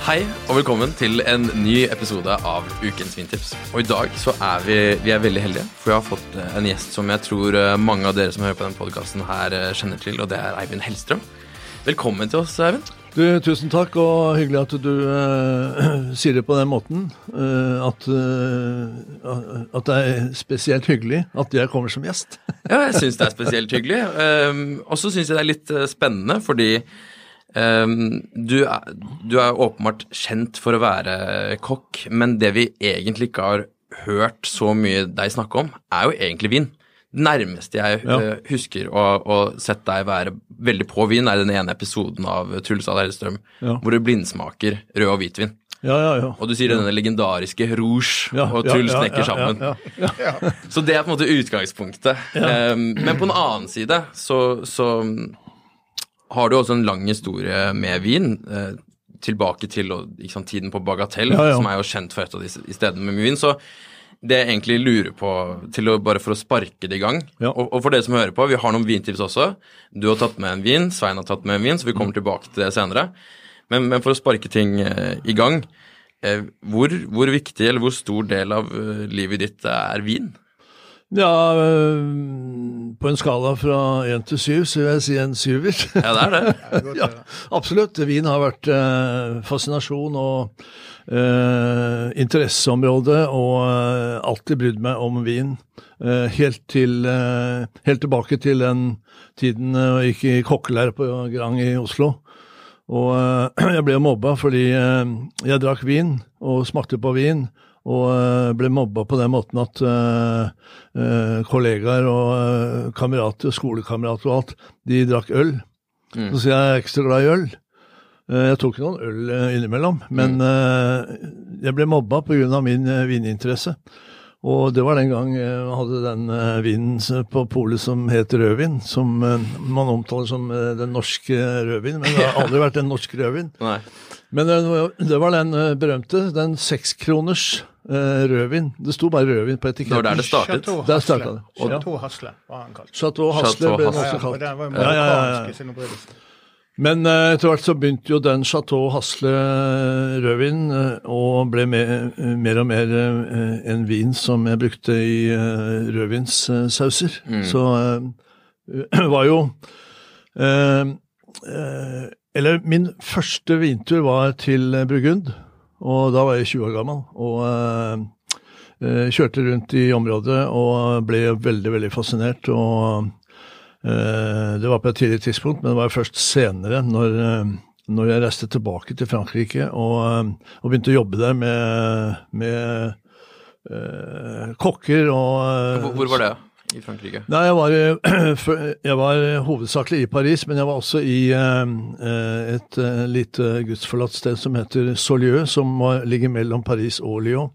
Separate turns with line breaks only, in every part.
Hei og velkommen til en ny episode av Ukens Vintips. Og i dag så er vi, vi er veldig heldige, for vi har fått eh, en gjest som jeg tror eh, mange av dere som hører på denne podkasten her eh, kjenner til, og det er Eivind Hellstrøm. Velkommen til oss, Eivind.
Du, tusen takk, og hyggelig at du eh, sier det på den måten. Eh, at, eh, at det er spesielt hyggelig at jeg kommer som gjest.
Ja, jeg syns det er spesielt hyggelig. Um, og så syns jeg det er litt spennende, fordi du, er, du er åpenbart kjent for å være kokk, men det vi egentlig ikke har hørt så mye deg snakke om, er jo egentlig vin. Det nærmeste jeg
Ja.
eh, husker å, å sett deg være veldig på vin, er den ene episoden av Truls Dahl Hellstrøm
Ja.
hvor du blindsmaker rød og hvitvin.
Ja, ja, ja.
Og du sier denne legendariske Rouge
Ja,
og Truls
ja,
sammen.
ja, ja.
Så det er på en måte utgangspunktet. Um, men på den annen side så, så har du også en lang historie med vin. eh, tilbake til sant, tiden på Bagatell,
Ja, ja.
som er jo kjent for et av de stedene med mye vin. Så det jeg egentlig lurer på, til å, bare for å sparke det i gang
Ja.
og, og for dere som hører på, vi har noen vintips også. Du har tatt med en vin, Svein har tatt med en vin, så vi kommer tilbake til det senere. Men, men for å sparke ting eh, i gang, eh, hvor, hvor viktig eller hvor stor del av eh, livet ditt er vin?
Ja øh, på en skala fra én til syv, så vil jeg si en syver.
Ja, det er det.
ja, absolutt. Vin har vært eh, fascinasjon og eh, interesseområde, og eh, alltid brydd meg om vin. Eh, helt, til, eh, helt tilbake til den tiden eh, jeg gikk i kokkelære på Grang i Oslo. Og eh, jeg ble mobba fordi eh, jeg drakk vin og smakte på vin, og eh, ble mobba på den måten at uh, uh, kollegaer og kamerater, skolekamerater og alt, de drakk øl.
Mm.
Så sier jeg er ekstra glad i øl. Jeg tok noen øl innimellom, men eh, jeg ble mobba pga. min vininteresse. Og det var den gang jeg hadde den eh, vinen på polet som het rødvin, som eh, man omtaler som eh, den norske rødvin, men det har aldri vært en norsk rødvin.
Nei.
Men det var- den eh, berømte, den sekskroners eh, rødvin. Det sto bare rødvin på etiketten.
Det var der det startet.
Chateau Hasle.
startet det.
Chateau Hasle var han kalt.
Chateau Hasle ble den
Hasle.
også kalt. Ja, ja, ja, ja. Men eh, etter hvert så begynte jo den Chateau Hasle rødvin eh, og ble mer, eh, mer og mer eh, en vin som jeg brukte i rødvinssauser. Mm. Så eh, var jo eh, eh, Eller min første vintur var til Burgund, og da var jeg 20 år gammel. Og eh, eh, kjørte rundt i området og ble veldig, veldig fascinert. og Eh, Det var på et tidlig tidspunkt, men det var først senere, når, eh, når jeg reiste tilbake til Frankrike og, eh, og begynte å jobbe der med, med eh, kokker og eh,
Hvor, hvor var det i Frankrike?
Nei, jeg var, jeg var hovedsakelig i Paris, men jeg var også i eh, eh, et eh, lite gudsforlatt sted som heter Solieu, som ligger mellom Paris og Lyon,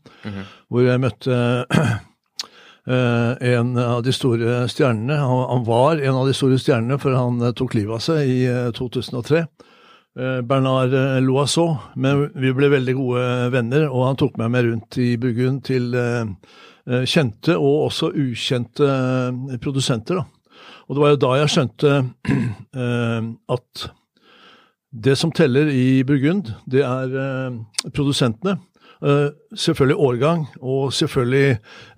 hvor jeg møtte eh, en av de store stjernene. Han, var en av de store stjernene, før han eh, tok livet av seg i eh, 2003. Eh, Bernard eh, Loiseau, men vi ble veldig gode venner, og han tok meg med rundt i Burgund til eh, eh, kjente og også ukjente eh, produsenter. Og det var jo da jeg skjønte eh, at det som teller i Burgund, det er eh, produsentene. Eh, selvfølgelig årgang, og selvfølgelig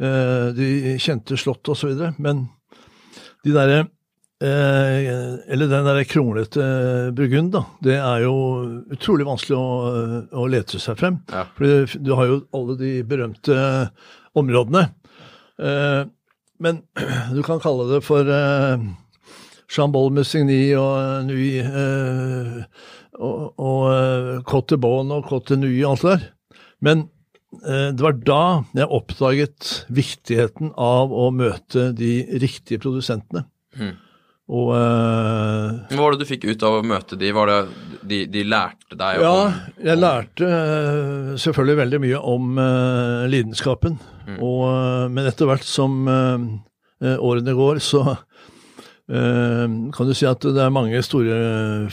eh, de kjente slott osv., men de derre eh, Eller den der kronglete Burgund, da, det er jo utrolig vanskelig å, å lete seg frem.
Ja.
For du har jo alle de berømte områdene. Eh, men du kan kalle det for Chambol-Messigny og Nui eh, og, og Cote Bonne og Cote de Nuit og alt det der. Men eh, det var da jeg oppdaget viktigheten av å møte de riktige produsentene.
Mm.
Og uh,
Hva var det du fikk ut av å møte de? Var det de, de lærte deg
ja,
om
jeg lærte uh, selvfølgelig veldig mye om uh, lidenskapen. Og, eh, men etter hvert som årene går, så kan du si at det er mange store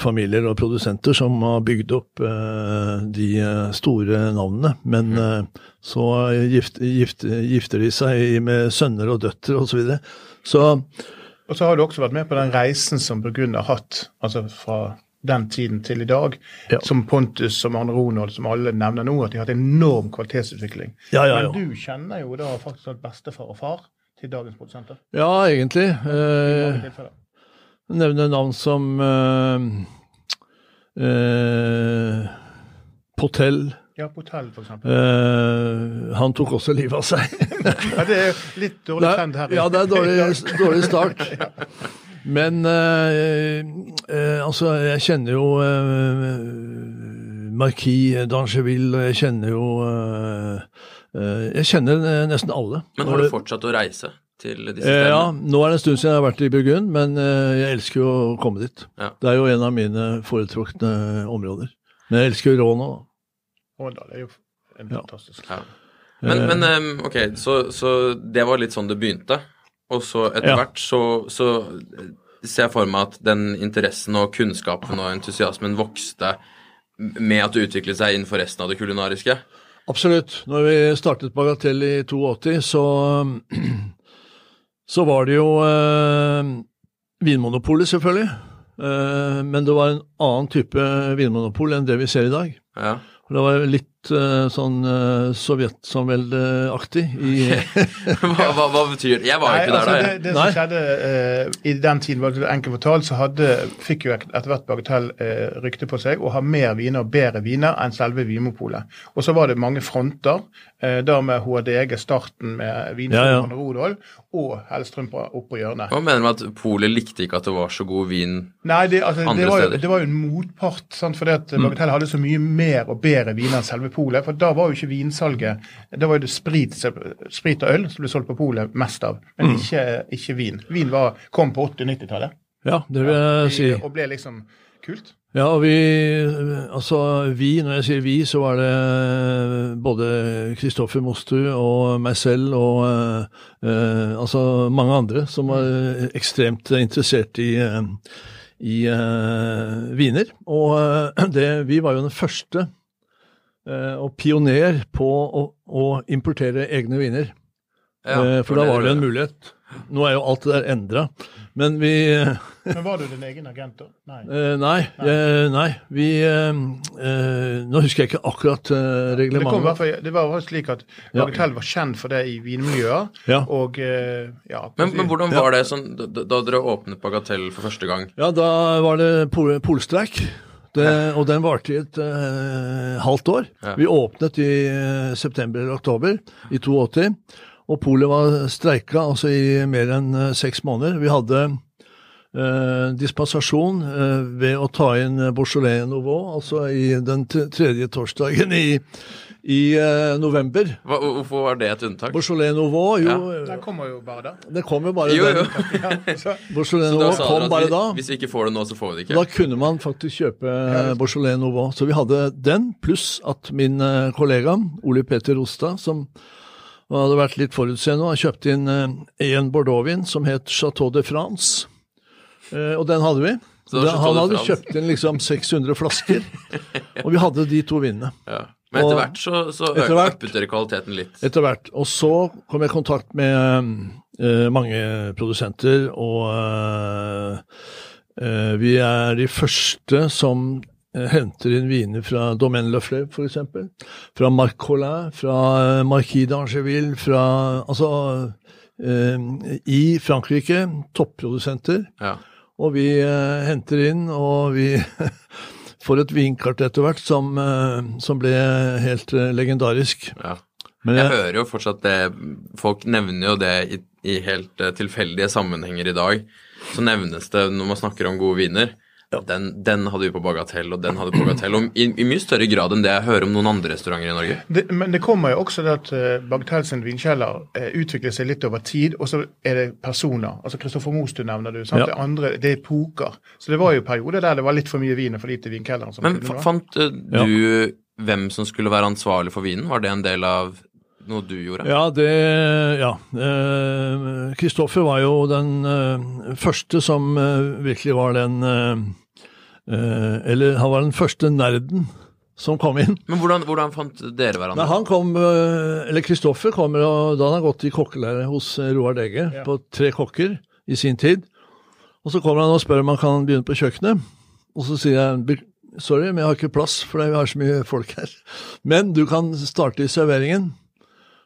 familier og produsenter som har bygd opp eh, de eh, store navnene. Men eh, så gift, gift, gifter de seg med sønner og døtre osv. Så, videre. så
Og så har du også vært med på den reisen som Burgund har hatt, altså fra den tiden til i dag.
Ja.
Som Pontus, som Arne Ronald, som alle nevner nå, at de har hatt enorm kvalitetsutvikling.
Ja, ja, ja.
Men du kjenner jo da faktisk at bestefar og far til dagens produsenter.
ja, egentlig. Eh, nevne navn som eh, eh, Potell.
Ja, Potell, f.eks.
Eh, han tok også livet av seg.
Ja, det er litt dårlig trend
er,
her.
ja, det er dårlig, dårlig start. Men eh, eh, altså, jeg kjenner jo eh, Marquis d'Angeville, og jeg kjenner jo Jeg kjenner eh, nesten alle.
Men har du fortsatt å reise til disse
stedene? ja, nå er det en stund siden jeg har vært i Burgund, men eh, jeg elsker jo å komme dit.
Ja.
Det er jo en av mine foretrukne områder. Men jeg elsker jo Råna. da.
Åndal er jo en fantastisk
Ja. Men, men ok, så, så det var litt sånn det begynte. Og så etter
Ja.
hvert så, så ser jeg for meg at den interessen og kunnskapen og entusiasmen vokste med at det utviklet seg innenfor resten av det kulinariske.
Absolutt. Når vi startet Bagatell i 82, så, så var det jo eh, Vinmonopolet, selvfølgelig. Eh, men det var en annen type vinmonopol enn det vi ser i dag.
Ja.
Det var litt eh, sånn uh, sovjetsamveldeaktig i
Hva, hva, hva betyr det? Jeg var
Nei,
ikke der
altså,
da.
det,
jeg.
det
det
som skjedde uh, i den tiden, var det enkelt fortalt, så hadde, fikk jo etter hvert Bagatell uh, rykte på seg å ha mer viner og bedre viner enn selve Vimopolet. Og så var det mange fronter, eh, da med HDG, starten med
Ja, ja.
Rodol, og Hellstrøm på, opp på hjørnet.
Hva mener du med at Polet likte ikke at det var så god vin?
Nei, det, altså,
Andre
det, var jo,
steder.
det var jo en motpart, sant, fordi at
Mm.
Bagatell hadde så mye mer og bedre viner enn selve polet. For da var jo ikke vinsalget Da var jo det sprit, sprit og øl som ble solgt på polet mest av, men
Mm.
ikke, ikke vin. Vin var, kom på 80-90-tallet.
Ja, det vil jeg si.
Og ble liksom kult.
Ja, og vi Altså, vi, når jeg sier vi, så var det både Kristoffer Mostu og meg selv og eh, eh, altså mange andre som var ekstremt interessert i, eh, i eh, viner. Og eh, det, vi var jo den første eh, og pioner på å, å importere egne viner.
Ja,
Eh, for da var det en mulighet. Nå er jo alt det der endra. Men vi
Men var du din egen agent da? Nei.
Eh, nei, eh, nei. Vi eh, eh, Nå husker jeg ikke akkurat reglementet.
Det, det var slik at. Bagatell var kjent for det i vinmiljøer.
Ja.
Og eh, ja
Men, men hvordan var det sånn, da, da dere åpnet Bagatell for første gang?
ja, da var det pol polstreik. Det, og den varte i et uh, halvt år.
Ja.
Vi åpnet i uh, september eller oktober i 82. Og polet var streika altså i mer enn uh, seks måneder. Vi hadde dispensasjon ved å ta inn Beaujolais Nouveau, altså i den tredje torsdagen i, i uh, november.
Hva, hvorfor var det et unntak?
Beaujolais Nouveau, jo,
Den kommer jo bare da.
det kom jo bare
Jo, jo.
den. Beaujolais Nouveau kom bare
vi,
da.
hvis vi ikke får det nå, så får vi det ikke.
Da kunne man faktisk kjøpe ja, Beaujolais Nouveau. Så vi hadde den, pluss at min eh, kollega Ole Peter Rostad, som hadde vært litt forutseende, har kjøpt inn eh, en Bordeauxvin som het Chateau de France. Eh, og den hadde vi.
Så det var
Da- han
de
hadde
France.
kjøpt inn liksom 600 flasker, og vi hadde de to vinene.
Ja. Men etter hvert så, så øppet dere kvaliteten litt.
Etter hvert. Og så kom jeg i kontakt med uh, mange produsenter, og uh, uh, vi er de første som henter inn viner fra Domaine Le Fleuve, f.eks. Fra Marc Collin, fra Marquis d'Angeville, fra Altså I Frankrike, topprodusenter.
Ja.
Og vi henter inn, og vi får et vinkart etter hvert som, eh, som ble helt eh, legendarisk.
ja.
Men
Jeg
jeg,
hører jo fortsatt det Folk nevner jo det i, i helt eh, tilfeldige sammenhenger i dag. Så nevnes det når man snakker om gode viner. Den, den hadde vi på Bagatell, og den hadde vi på Bagatell. Og i, i mye større grad enn det jeg hører om noen andre restauranter i Norge.
Det, men det kommer jo også det at uh, Bagatell sin vinkjeller uh, utvikler seg litt over tid, og så er det personer. Altså Kristoffer du nevner du. sant?
Ja.
Det andre, det er poker. Så det var jo perioder der det var litt for mye vin og for lite vinkjeller.
Men
kunne
fa- fant uh, du hvem som skulle være ansvarlig for vinen? Var det en del av noe du gjorde?
Ja, det Ja. Eh, Kristoffer var jo den eh, første som eh, virkelig var den eh, eh, Eller han var den første nerden som kom inn.
Men hvordan, hvordan fant dere hverandre?
Nei, han kom, eh, eller Kristoffer kommer, og da han har gått i kokkelære hos eh, Roar Degge
Ja.
på tre kokker i sin tid. Og så kommer han og spør om han kan begynne på kjøkkenet. Og så sier jeg sorry, men jeg har ikke plass, for vi har så mye folk her. Men du kan starte i serveringen,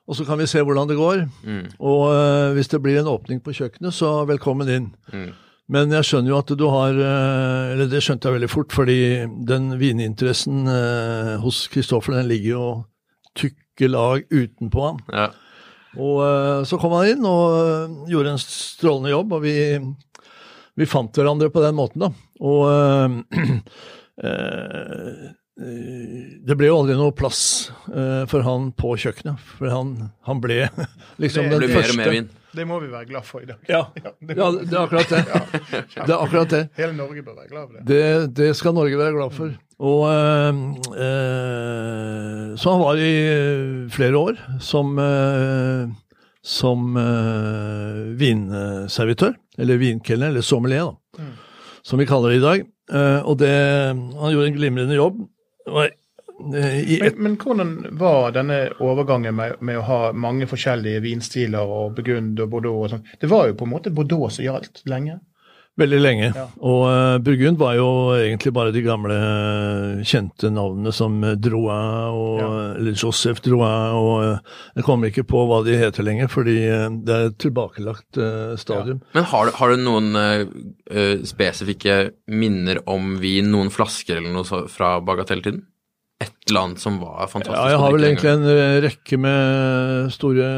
og så kan vi se hvordan det går.
Mm.
Og uh, hvis det blir en åpning på kjøkkenet, så velkommen inn.
Mm.
Men jeg skjønner jo at du har eh, Eller det skjønte jeg veldig fort, fordi den vininteressen eh, hos Kristoffer, den ligger jo tykke lag utenpå ham.
Ja.
Og eh, så kom han inn og gjorde en strålende jobb, og vi, vi fant hverandre på den måten, da. Og øh, eh, det ble jo aldri noe plass eh, for han på kjøkkenet, for han, han ble liksom
Det
den
ble mer
første.
og mer.
Det må vi være glad for i dag.
Ja,
det,
ja, det er akkurat det. Det er akkurat det.
Hele Norge bør være glad for det.
Det, det skal Norge være glad for. Og, eh, eh, så han var i eh, flere år som, eh, som eh, vinservitør, eller vinkelner, eller sommelier, da,
Mm.
som vi kaller det i dag. Uh, og det, han gjorde en glimrende jobb. Var, eh, i
Men, men hvordan var denne overgangen med, med å ha mange forskjellige vinstiler og Burgund og Bordeaux og sånn? Det var jo på en måte Bordeaux som gjaldt lenge.
Veldig lenge.
Ja.
Og uh, Burgund var jo egentlig bare de gamle eh, kjente navnene som Droit og
Ja.
eller Joseph Droit og eh, jeg kommer ikke på hva de heter lenger, fordi eh, det er et tilbakelagt uh, stadium.
Men har, har du noen eh, eh, spesifikke minner om vin, noen flasker eller noe så, fra bagatelltiden? Et eller annet som var fantastisk?
Ja, jeg har vel egentlig
en
eh, rekke med store,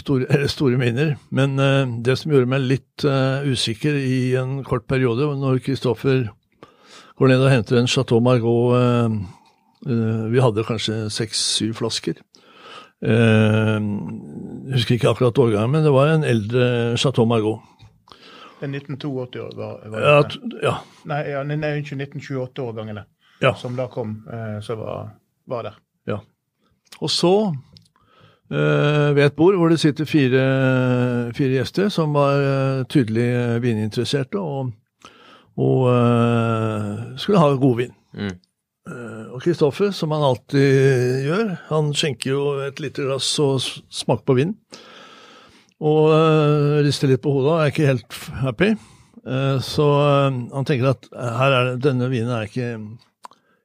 store, store minner, men eh, det som gjorde meg litt eh, usikker i en kort periode, var når Kristoffer går ned og henter en Chateau Margot eh, eh, Vi hadde kanskje seks-syv flasker. Eh, jeg husker ikke akkurat årgangen, men det var en eldre Chateau Margot.
Det er 1982 år var, var
Ja,
det.
t- ja,
Nei, ja, nei, nei, ikke 1928-årgangene
Ja.
som da kom, eh, som var, var der.
Ja. Og så, eh, ved et bord hvor det sitter fire, fire gjester som var eh, tydelig eh, vininteresserte og, og eh, skulle ha god vin.
Mm.
Eh, og Kristoffer, som han alltid gjør, han skjenker jo et lite glass og smaker på vinen. Og eh, rister litt på hodet og er ikke helt happy. Eh, så eh, han tenker at her er det, denne vinen er ikke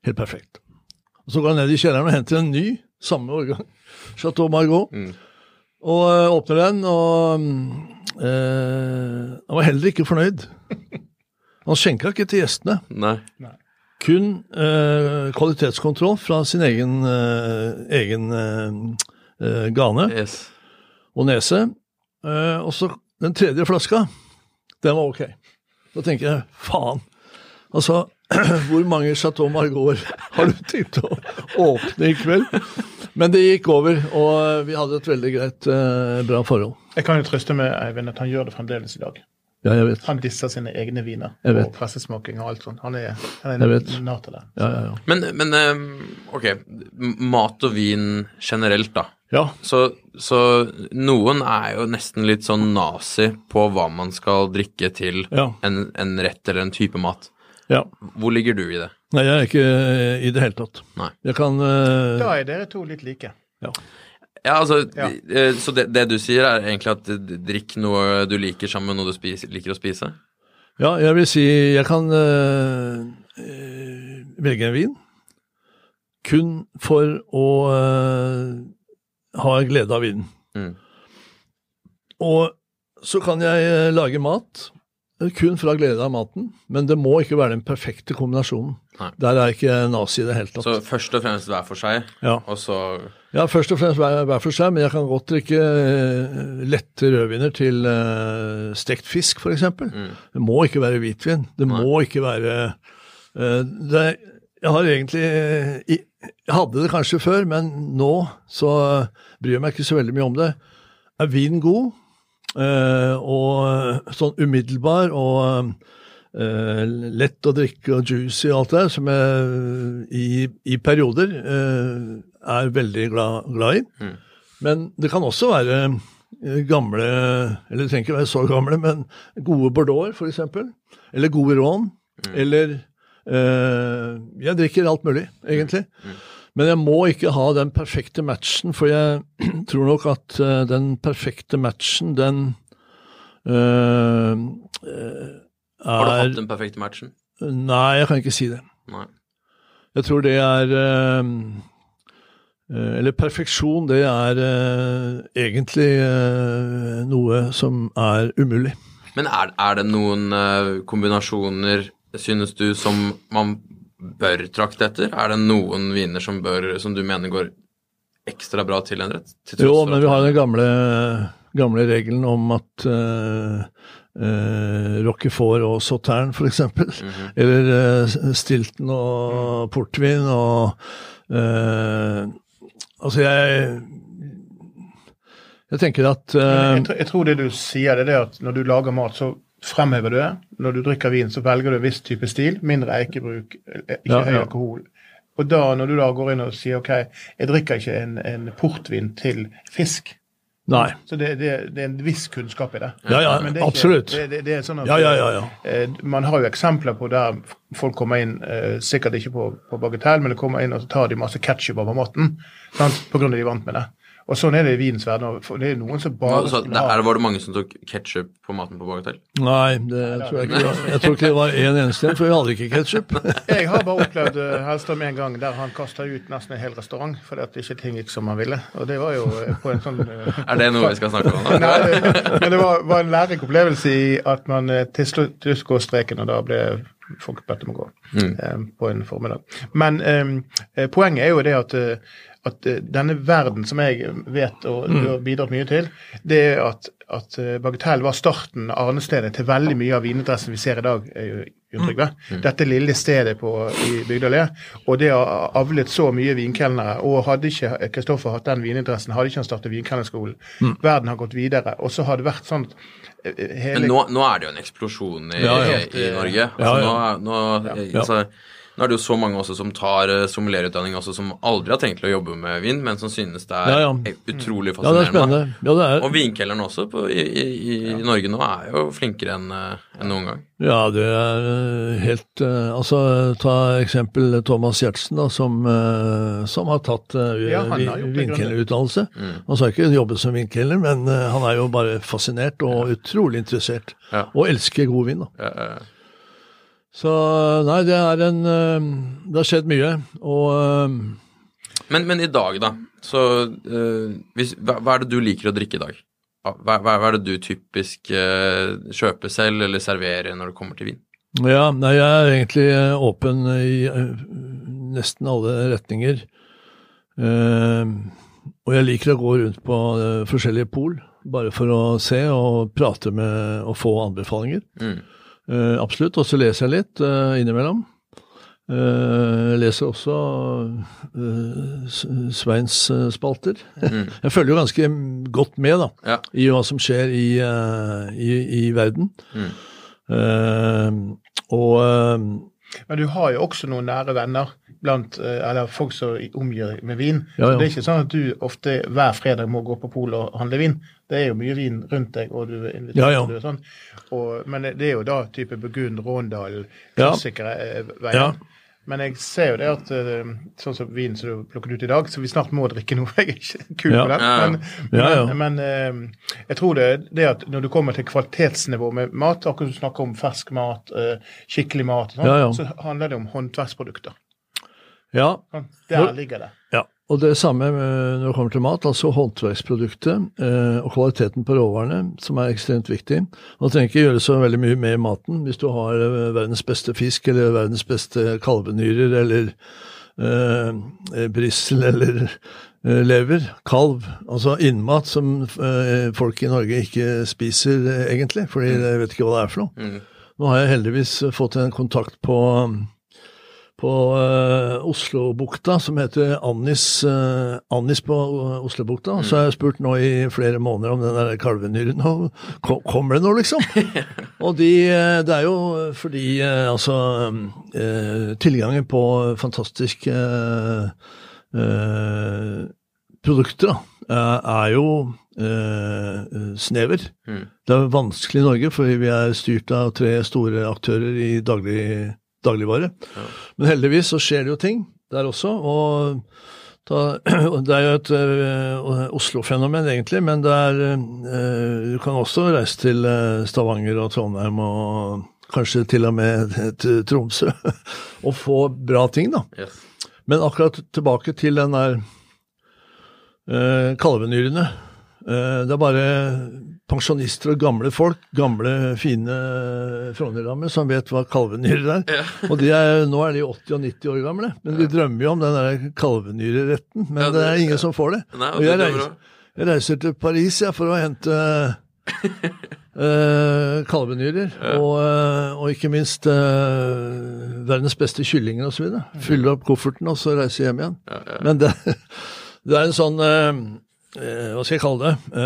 helt perfekt. Og Så går han ned i kjelleren og henter en ny, samme årgang, Chateau Margot.
Mm.
og øh, åpner den, og øh, han var heller ikke fornøyd. Han skjenka ikke til gjestene,
Nei.
kun øh, kvalitetskontroll fra sin egen, egen gane
Yes.
og nese. Eh, og så den tredje flaska, den var ok. Da tenker jeg, faen. Altså, hvor mange Chateau Margaux har du tenkt å åpne i kveld? Men det gikk over, og vi hadde et veldig greit, eh, bra forhold.
Jeg kan jo trøste med Eivind at han gjør det fremdeles i dag.
Ja, jeg vet.
Han disser sine egne viner
Jeg vet.
og pressesmaking og alt sånt. Han er, han er til det.
Ja, ja, ja.
Men, men eh, ok, mat og vin generelt, da.
ja.
Så, så noen er jo nesten litt sånn nazi på hva man skal drikke til
Ja.
en, en rett eller en type mat.
Ja.
Hvor ligger du i det?
Nei, jeg er ikke eh, i det hele tatt.
Nei.
Jeg kan uh...
Da er dere to litt like.
ja.
Ja, altså,
Ja.
eh, Så det, det du sier, er egentlig at drikk noe du liker sammen med noe du spiser, liker å spise?
ja, jeg vil si jeg kan eh, eh, velge en vin kun for å uh, ha glede av vinen.
Mm.
Og så kan jeg lage mat kun fra glede av maten, men det må ikke være den perfekte kombinasjonen.
Nei.
Der er ikke nazi i det hele tatt.
Så først og fremst hver for seg,
Ja.
og så
Ja, først og fremst hver, hver for seg, men jeg kan godt drikke eh, lette rødviner til uh, stekt fisk, f.eks.
Mm.
Det må ikke være hvitvin. Det må ikke være uh, det, Jeg har egentlig Jeg hadde det kanskje før, men nå så bryr jeg meg ikke så veldig mye om det. Er vin god, og sånn umiddelbar og eh, lett å drikke og juicy og alt det der, som jeg i, i perioder eh, er veldig glad, glad i.
Mm.
Men det kan også være eh, gamle, eller det trenger ikke være så gamle, men gode bordeauxer f.eks. Eller gode rån. Eller eh, Jeg drikker alt mulig, egentlig. Men jeg må ikke ha den perfekte matchen, for jeg tror nok at eh, den perfekte matchen, den eh, er
Har du hatt den perfekte matchen?
Nei, jeg kan ikke si det.
Nei.
Jeg tror det er eh, eh, Eller perfeksjon, det er eh, egentlig eh, noe som er umulig.
Men er, er det noen eh, kombinasjoner, synes du, som man bør trakte etter? Er det noen viner som, bør, som du mener går ekstra bra til en rett? Til tross
Jo, men vi har den gamle, gamle regelen om at uh, Roquefort og Sautern, f.eks.,
Mhm.
eller uh, Stilton og portvin og uh, Altså, jeg Jeg tenker at eh,
Jeg, tror- jeg tror det du sier, det er at når du lager mat, så fremhever du det. Når du drikker vin, så velger du en viss type stil. Mindre eikebruk, eh, ikke
Ja,
høy
ja.
alkohol. Og da, når du da går inn og sier OK, jeg drikker ikke en, en portvin til fisk.
Nei.
Så det, det, det er en viss kunnskap i det.
Ja, ja,
det ikke-
absolutt.
Det, er sånn at,
Ja, ja, ja, ja.
eh, Man har jo eksempler på der folk kommer inn, eh, sikkert ikke på, på bagatell, men de kommer inn og så tar de masse ketsjup over maten pga. på grunn av de vant med det. Og sånn er det i vinens verden. Det er noen som bare
så, det, er, Var det mange som tok ketsjup på maten på Bagatell?
Nei, det tror jeg ikke. Jeg tror ikke det var én eneste en, for vi hadde ikke ketsjup.
Jeg har bare opplevd uh, Hellstrøm en gang der han kasta ut nesten en hel restaurant fordi at ikke ting gikk som han ville. Og det var jo eh, på en sånn eh,
Er det noe vi skal snakke om? nå?
Nei, det, men det var, var en lærerik opplevelse i at man eh, til slutt går streken, og da ble folk bedt om å gå eh, på en formiddag. Men eh, eh, poenget er jo det at, eh, at eh, denne verden som jeg vet og du har bidratt mye til, det er at, at eh, Bagatell var starten, arnestedet, til veldig mye av vinedressen vi ser i dag. eh, Trygve. Dette lille stedet på, i Bygdalé. og det har avlet så mye vinkelnere. Og hadde ikke Kristoffer hatt den vininteressen, hadde ikke han startet vinkelnerskolen. Verden har gått videre. Og så har det vært sånn hele
Men nå, nå er det jo en eksplosjon i,
Ja, ja.
i Norge. Altså,
Ja, ja.
Nå, nå, Altså, nå er det jo så mange også som tar uh, sommelierutdanning også, som aldri har tenkt til å jobbe med vin, men som synes det er
Ja, ja.
utrolig
Ja, det er spennende. Ja, det
Og
er,
vinkelleren også på, i, i, i Norge nå er jo flinkere enn en noen gang.
ja, det er eh, helt eh, Altså, ta eksempel Thomas Gjertsen, da, som, eh, som har tatt uh,
Ja, han har
vinkelnerutdannelse.
Mm.
Han skal ikke jobbe som vinkelner, men eh, han er jo bare fascinert og utrolig interessert.
Ja.
Og elsker god vin, da. Så nei, det er en eh, Det har skjedd mye. Og eh,
men, men i dag, da, så uh, hvis, hva, hva er det du liker å drikke i dag? Hva, hva, er det du typisk kjøper selv eller serverer når det kommer til vin?
Ja, nei, jeg er egentlig eh, åpen i eh, nesten alle retninger. Eh, og jeg liker å gå rundt på eh, forskjellige pol, bare for å se og prate med og få anbefalinger.
Mm.
Eh, absolutt. Og så leser jeg litt uh, innimellom. Eh, jeg leser også eh, Sveins spalter. Jeg følger jo ganske godt med da,
Ja.
i hva som skjer i, i, i verden.
Mm.
Og eh,
Men du har jo også noen nære venner blant, eh, eller folk som omgir med vin.
Ja, ja.
Så Det er ikke sånn at du ofte hver fredag må gå på polet og handle vin. Det er jo mye vin rundt deg, og du er invitert.
Ja, ja.
og sånn. Og, men det er jo da type Burgund, Råndal,
Ja.
klassikere eh.
Ja.
Men jeg ser jo det at eh, sånn som vin som du plukket ut i dag, så vi snart må drikke noe. Jeg er ikke kul
Ja.
på den. Men,
Ja, ja.
men, men eh, jeg tror det, det at når du kommer til kvalitetsnivå med mat, akkurat som du snakker om fersk mat, skikkelig mat, sånn,
ja.
så handler det om håndverksprodukter.
Ja,
Der ligger det.
ja. og det samme når det kommer til mat, altså håndverksproduktet eh, og kvaliteten på råvarene, som er ekstremt viktig. Man trenger ikke gjøre så veldig mye med maten hvis du har eh, verdens beste fisk eller verdens beste kalvenyrer eller eh, brissel eller eh, lever, kalv. Altså innmat som eh, folk i Norge ikke spiser eh, egentlig, fordi de vet ikke hva det er for noe.
Mm.
Nå har jeg heldigvis fått en kontakt på på uh, Oslobukta som heter Annis, uh, Annis på uh, Oslobukta. Så har jeg spurt nå i flere måneder om den der kalvenyren. Kom, kommer det nå, liksom? og de, det er jo fordi altså Tilgangen på fantastiske produkter da, er jo snever.
Mm.
Det er vanskelig i Norge, fordi vi er styrt av tre store aktører i daglig dagligvare.
Ja.
Men heldigvis så skjer det jo ting der også. og da, det er jo et uh, Oslo-fenomen, egentlig, men det er, uh, du kan også reise til uh, Stavanger og Trondheim og kanskje til og med til Tromsø og få bra ting, da.
Yes.
Men akkurat tilbake til den der kalvenyrene. Det er bare pensjonister og gamle folk, gamle, fine Frogner-damer, som vet hva kalvenyrer er.
Ja.
og de er, nå er de 80 og 90 år gamle, men de drømmer jo om den der kalvenyreretten. Men
Ja,
det
det-
er ingen som får det.
Nei, og
og jeg
er
reiser, jeg reiser til Paris ja, for å hente eh, kalvenyrer, og, eh, og ikke minst eh, verdens beste kyllinger osv. Fyller opp kofferten og så reiser hjem igjen. Men det, det er en sånn eh, eh, Hva skal jeg kalle det?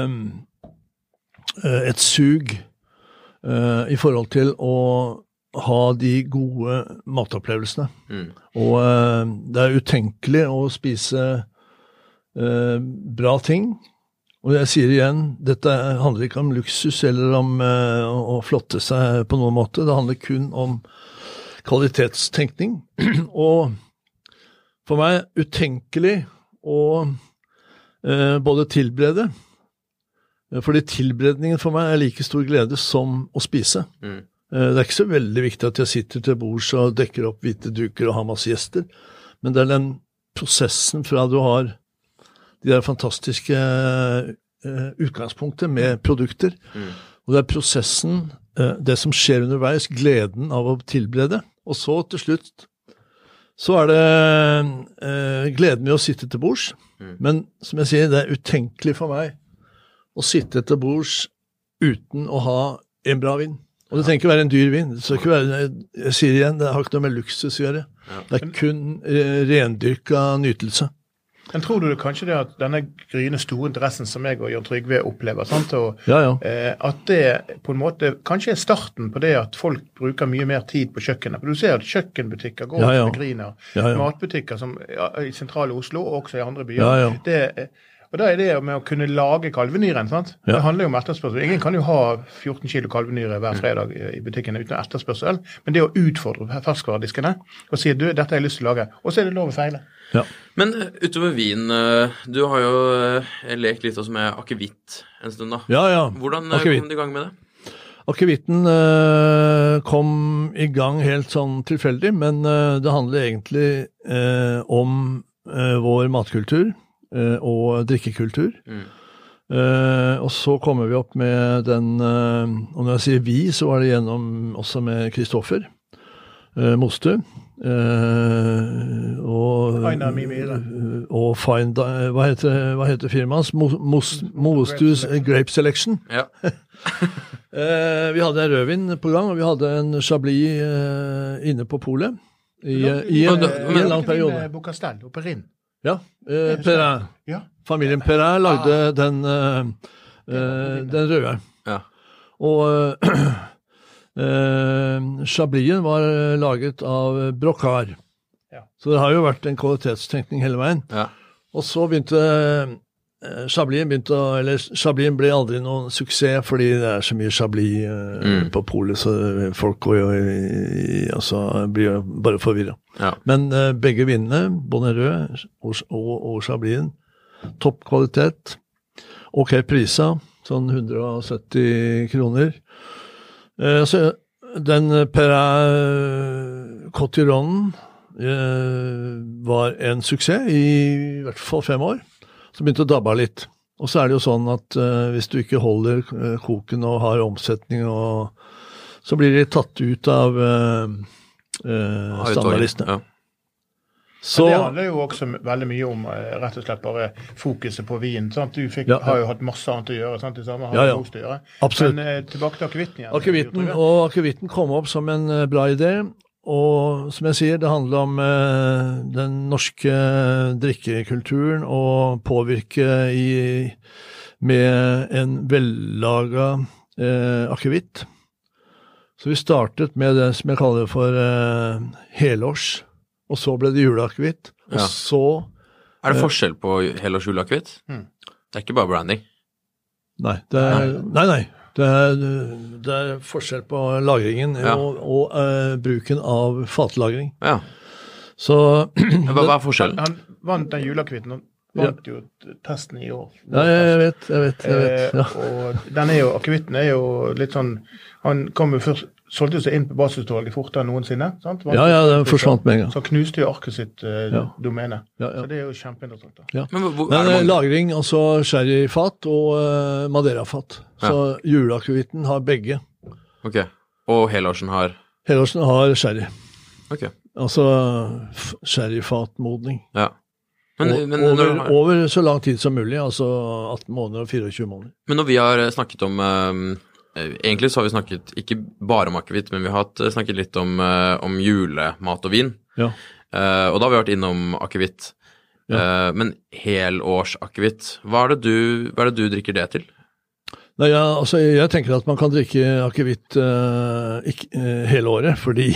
Eh, et sug eh, i forhold til å ha de gode matopplevelsene.
Mm.
Og eh, det er utenkelig å spise eh, bra ting. Og jeg sier igjen, dette handler ikke om luksus eller om uh, å flotte seg på noen måte. Det handler kun om kvalitetstenkning. og for meg utenkelig å eh, både tilberede Eh, Fordi tilberedningen for meg er like stor glede som å spise.
Mm.
Eh, Det er ikke så veldig viktig at jeg sitter til bords og dekker opp hvite duker og har masse gjester, men det er den prosessen fra du har de der fantastiske eh, utgangspunktet med produkter,
Mm.
og det er prosessen, eh, det som skjer underveis, gleden av å tilberede, og så til slutt så er det eh, gleden ved å sitte til bords,
Mm.
men som jeg sier, det er utenkelig for meg å sitte til bords uten å ha en bra vin. Og det trenger ikke være en dyr vin. Det ikke være, jeg sier igjen, det har ikke noe med luksus å gjøre.
Ja.
Det er kun eh, rendyrka nytelse.
Men tror du det kanskje det at denne gryende store interessen som jeg og Jørn Trygve opplever, sant, og,
Ja, ja.
eh, at det på en måte kanskje er starten på det at folk bruker mye mer tid på kjøkkenet? For Du ser at kjøkkenbutikker går
Ja, ja.
griner. Matbutikker som, i sentrale Oslo og også i andre byer. Det, eh, og da er det med å kunne lage kalvenyren. sant?
Ja.
Det handler jo om etterspørsel. Ingen kan jo ha 14 kilo kalvenyre hver fredag i butikken uten etterspørsel. Men det å utfordre ferskvarediskene og si du, dette har jeg lyst til å lage, og så er det lov å feile.
ja.
Men eh, utover vin, eh, du har jo eh, lekt litt også med akevitt en stund, da.
ja, ja.
Hvordan
Akkevitt.
Kom du i gang med det?
Akevitten eh, kom i gang helt sånn tilfeldig, men eh, det handler egentlig eh, om eh, vår matkultur og drikkekultur.
Mm.
Uh, og så kommer vi opp med den uh, Og når jeg sier vi, så var det gjennom også med Kristoffer uh, Mostu. Eh, og og find, Hva heter, hva heter firmaet hans? Mo- Mos- Mostus Grape Selection.
Ja.
Eh, vi hadde en rødvin på gang, og vi hadde en chablis eh, inne på polet i, eh, i, en, i en lang periode.
Bocastell og Perrin.
Ja, eh, Perrin.
Ja.
Familien Perrin lagde den, eh, eh, den røde.
ja.
Og eh, eh, chablisen var eh, laget av Brocard.
Ja.
Så det har jo vært en kvalitetstenkning hele veien.
ja.
Og så begynte eh, begynte å, eller Chablisen ble aldri noen suksess fordi det er så mye Chablis uh,
Mm.
på polet, så folk går jo altså, blir jo bare forvirra.
ja.
Men uh, begge vinene, Bonnerød og, og, og Chablisen, topp kvalitet. Ok prisa, sånn 170 kroner. Uh, så den Perrin Cotironen eh, var en suksess i, i hvert fall fem år. Så begynte det å dabbe av litt. Og så er det jo sånn at uh, hvis du ikke holder uh, koken og har omsetning, og, så blir de tatt ut av uh, eh, standardlistene.
Ja.
Så
Men det handler jo også veldig mye om rett og slett bare fokuset på vin. Sant? Du fikk,
Ja, ja.
har jo hatt masse annet å gjøre. Sant? Det samme har
Ja, ja.
å gjøre.
Absolutt.
Men tilbake til akevitten igjen.
Akevitten, og akevitten kom opp som en bra idé. Og som jeg sier, det handler om eh, den norske drikkekulturen og påvirke i, med en vellaga eh, akevitt. Så vi startet med det som jeg kaller for eh, helårs, og så ble det juleakevitt. Og
Ja.
så
Er det forskjell på helårs juleakevitt?
Mm.
Det er ikke bare branding.
Nei, det er, nei, nei. Det er, det er forskjell på lagringen
Ja.
og, og uh, bruken av fatlagring.
Ja.
Så
Hva, er forskjellen?
Han vant den juleakevitten. Han vant jo testen i år.
Ja, jeg vet, jeg vet. jeg vet. Ja.
Eh, og den er jo, akevitten er jo litt sånn Han kom jo først solgte seg inn på basisutvalget fortere enn noensinne. sant?
Ja, ja, den forsvant med en gang.
Så knuste jo arket sitt eh,
Ja.
domene.
Ja,
Så det er jo kjempeinteressant. da.
Men hvor,
Men eh,
mange?
lagring, altså sherryfat og uh, madeirafat. Så juleakevitten har begge.
Ok. Og helårsen har
Helårsen har sherry.
Okay.
Altså sherryfatmodning.
Ja. Men, men,
over,
har-
over så lang tid som mulig, altså 18 måneder og 24 måneder.
men når vi har snakket om eh, eh, Egentlig så har vi snakket ikke bare om akevitt, men vi har hatt, snakket litt om, eh, om julemat og vin.
Ja.
Uh, og da har vi vært innom akevitt. Eh, men helårsakevitt, hva, er det du- hva er det du drikker det til?
Nei, ja, altså, jeg tenker at man kan drikke akevitt uh, eh, hele året, fordi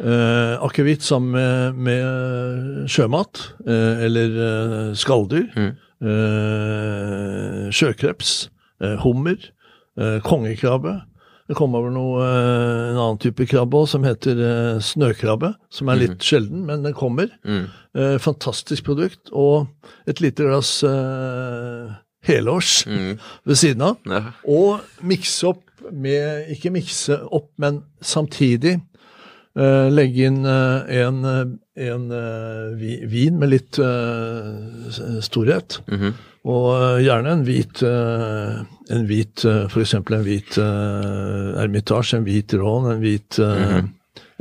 uh, akevitt sammen med, med sjømat, eh, eller eh, skalldyr,
Mm.
eh, sjøkreps, eh, hummer, eh, kongekrabbe. Det kom over noe, eh, en annen type krabbe også, som heter eh, snøkrabbe, som er litt sjelden, men den kommer.
Mm.
Eh, fantastisk produkt, og et lite glass eh, helårs
Mm.
ved siden av.
Ja.
Og mikse opp med Ikke mikse opp, men samtidig eh, legge inn eh, en, eh, en eh, vi, vin med litt eh, storhet.
Mhm.
Og eh, gjerne en hvit, uh, en hvit uh, f.eks. en hvit uh, Ermitage, en hvit rån, en hvit uh,